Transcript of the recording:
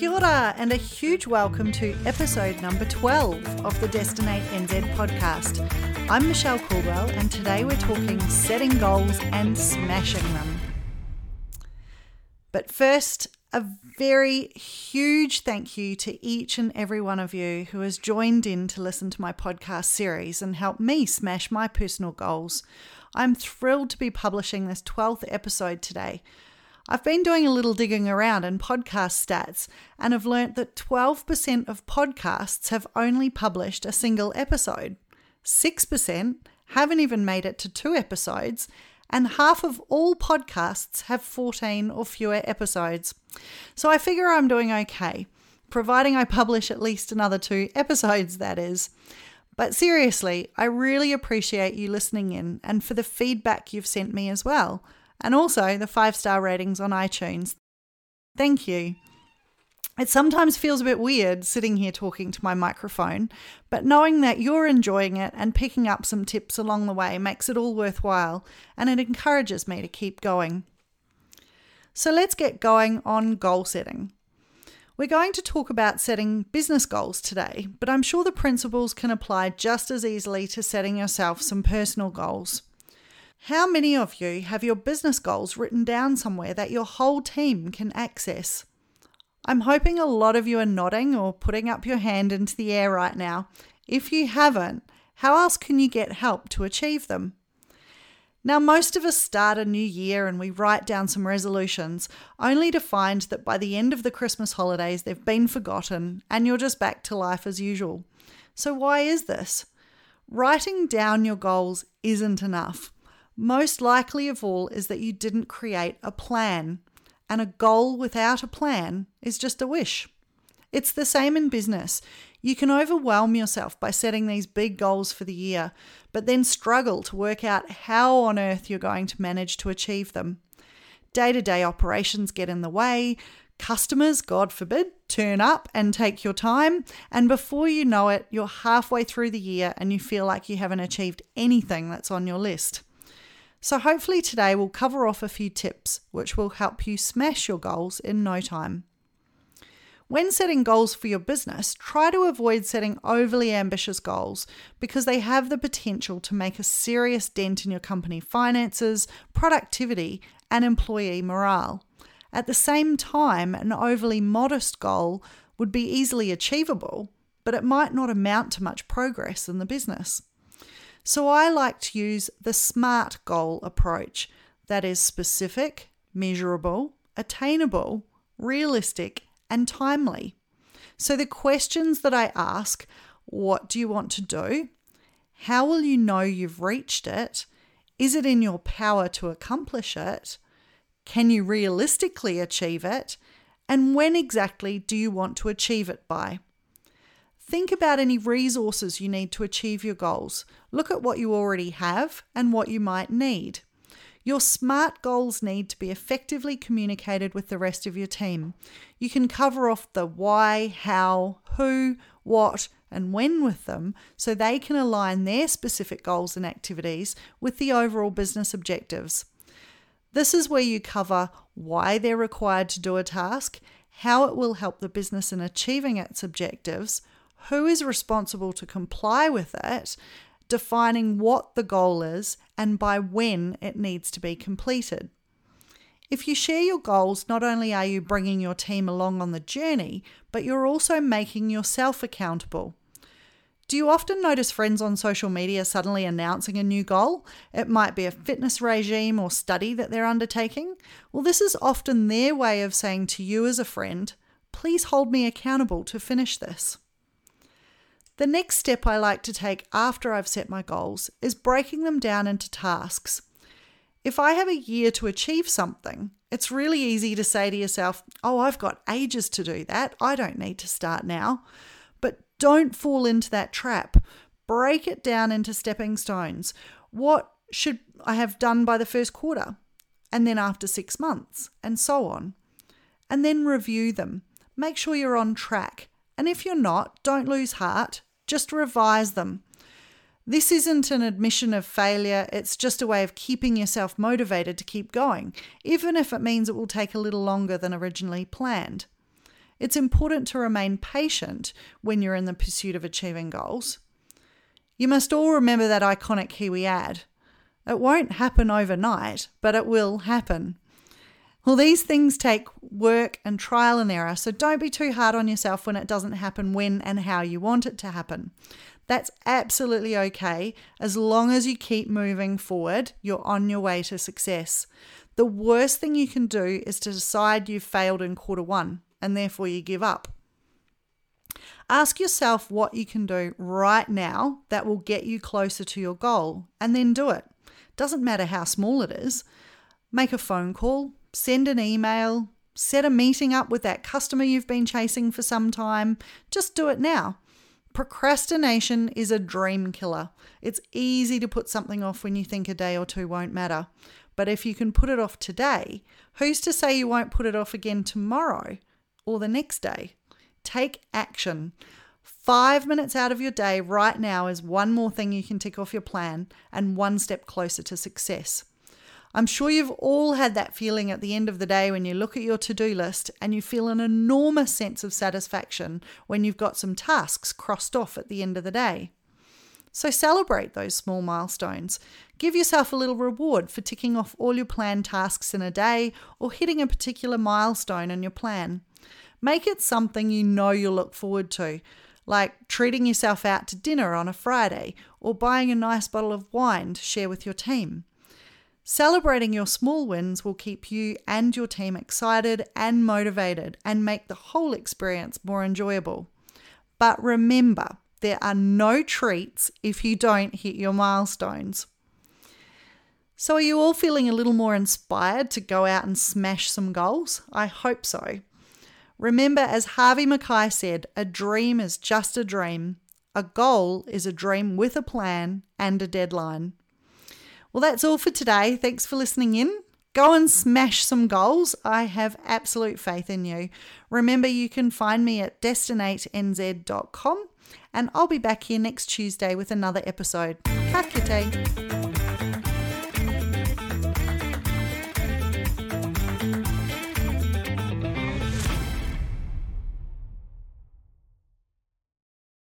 Kia ora, and a huge welcome to episode number 12 of the Destinate NZ podcast. I'm Michelle Caldwell, and today we're talking setting goals and smashing them. But first, a very huge thank you to each and every one of you who has joined in to listen to my podcast series and help me smash my personal goals. I'm thrilled to be publishing this 12th episode today. I've been doing a little digging around in podcast stats and have learnt that 12% of podcasts have only published a single episode. 6% haven't even made it to two episodes, and half of all podcasts have 14 or fewer episodes. So I figure I'm doing okay, providing I publish at least another two episodes, that is. But seriously, I really appreciate you listening in and for the feedback you've sent me as well, and also the five star ratings on iTunes. Thank you. It sometimes feels a bit weird sitting here talking to my microphone, but knowing that you're enjoying it and picking up some tips along the way makes it all worthwhile and it encourages me to keep going. So let's get going on goal setting. We're going to talk about setting business goals today, but I'm sure the principles can apply just as easily to setting yourself some personal goals. How many of you have your business goals written down somewhere that your whole team can access? I'm hoping a lot of you are nodding or putting up your hand into the air right now. If you haven't, how else can you get help to achieve them? Now, most of us start a new year and we write down some resolutions, only to find that by the end of the Christmas holidays, they've been forgotten and you're just back to life as usual. So, why is this? Writing down your goals isn't enough. Most likely of all is that you didn't create a plan and a goal without a plan is just a wish. It's the same in business. You can overwhelm yourself by setting these big goals for the year, but then struggle to work out how on earth you're going to manage to achieve them. Day to day operations get in the way, customers, God forbid, turn up and take your time, and before you know it, you're halfway through the year and you feel like you haven't achieved anything that's on your list. So, hopefully, today we'll cover off a few tips which will help you smash your goals in no time. When setting goals for your business, try to avoid setting overly ambitious goals because they have the potential to make a serious dent in your company finances, productivity, and employee morale. At the same time, an overly modest goal would be easily achievable, but it might not amount to much progress in the business. So I like to use the SMART goal approach that is specific, measurable, attainable, realistic, and timely. So the questions that I ask what do you want to do? How will you know you've reached it? Is it in your power to accomplish it? Can you realistically achieve it? And when exactly do you want to achieve it by? Think about any resources you need to achieve your goals. Look at what you already have and what you might need. Your SMART goals need to be effectively communicated with the rest of your team. You can cover off the why, how, who, what, and when with them so they can align their specific goals and activities with the overall business objectives. This is where you cover why they're required to do a task, how it will help the business in achieving its objectives, who is responsible to comply with it, defining what the goal is and by when it needs to be completed. If you share your goals, not only are you bringing your team along on the journey, but you're also making yourself accountable. Do you often notice friends on social media suddenly announcing a new goal? It might be a fitness regime or study that they're undertaking. Well, this is often their way of saying to you as a friend, please hold me accountable to finish this. The next step I like to take after I've set my goals is breaking them down into tasks. If I have a year to achieve something, it's really easy to say to yourself, Oh, I've got ages to do that. I don't need to start now. But don't fall into that trap. Break it down into stepping stones. What should I have done by the first quarter? And then after six months, and so on. And then review them. Make sure you're on track. And if you're not, don't lose heart. Just revise them. This isn't an admission of failure, it's just a way of keeping yourself motivated to keep going, even if it means it will take a little longer than originally planned. It's important to remain patient when you're in the pursuit of achieving goals. You must all remember that iconic Kiwi ad. It won't happen overnight, but it will happen. Well, these things take work and trial and error, so don't be too hard on yourself when it doesn't happen when and how you want it to happen. That's absolutely okay as long as you keep moving forward, you're on your way to success. The worst thing you can do is to decide you've failed in quarter one and therefore you give up. Ask yourself what you can do right now that will get you closer to your goal and then do it. Doesn't matter how small it is. Make a phone call, send an email, set a meeting up with that customer you've been chasing for some time. Just do it now. Procrastination is a dream killer. It's easy to put something off when you think a day or two won't matter. But if you can put it off today, who's to say you won't put it off again tomorrow or the next day? Take action. Five minutes out of your day right now is one more thing you can tick off your plan and one step closer to success. I'm sure you've all had that feeling at the end of the day when you look at your to do list and you feel an enormous sense of satisfaction when you've got some tasks crossed off at the end of the day. So celebrate those small milestones. Give yourself a little reward for ticking off all your planned tasks in a day or hitting a particular milestone in your plan. Make it something you know you'll look forward to, like treating yourself out to dinner on a Friday or buying a nice bottle of wine to share with your team. Celebrating your small wins will keep you and your team excited and motivated and make the whole experience more enjoyable. But remember, there are no treats if you don't hit your milestones. So, are you all feeling a little more inspired to go out and smash some goals? I hope so. Remember, as Harvey Mackay said, a dream is just a dream. A goal is a dream with a plan and a deadline. Well, that's all for today. Thanks for listening in. Go and smash some goals. I have absolute faith in you. Remember, you can find me at destinatenz.com and I'll be back here next Tuesday with another episode. Ka.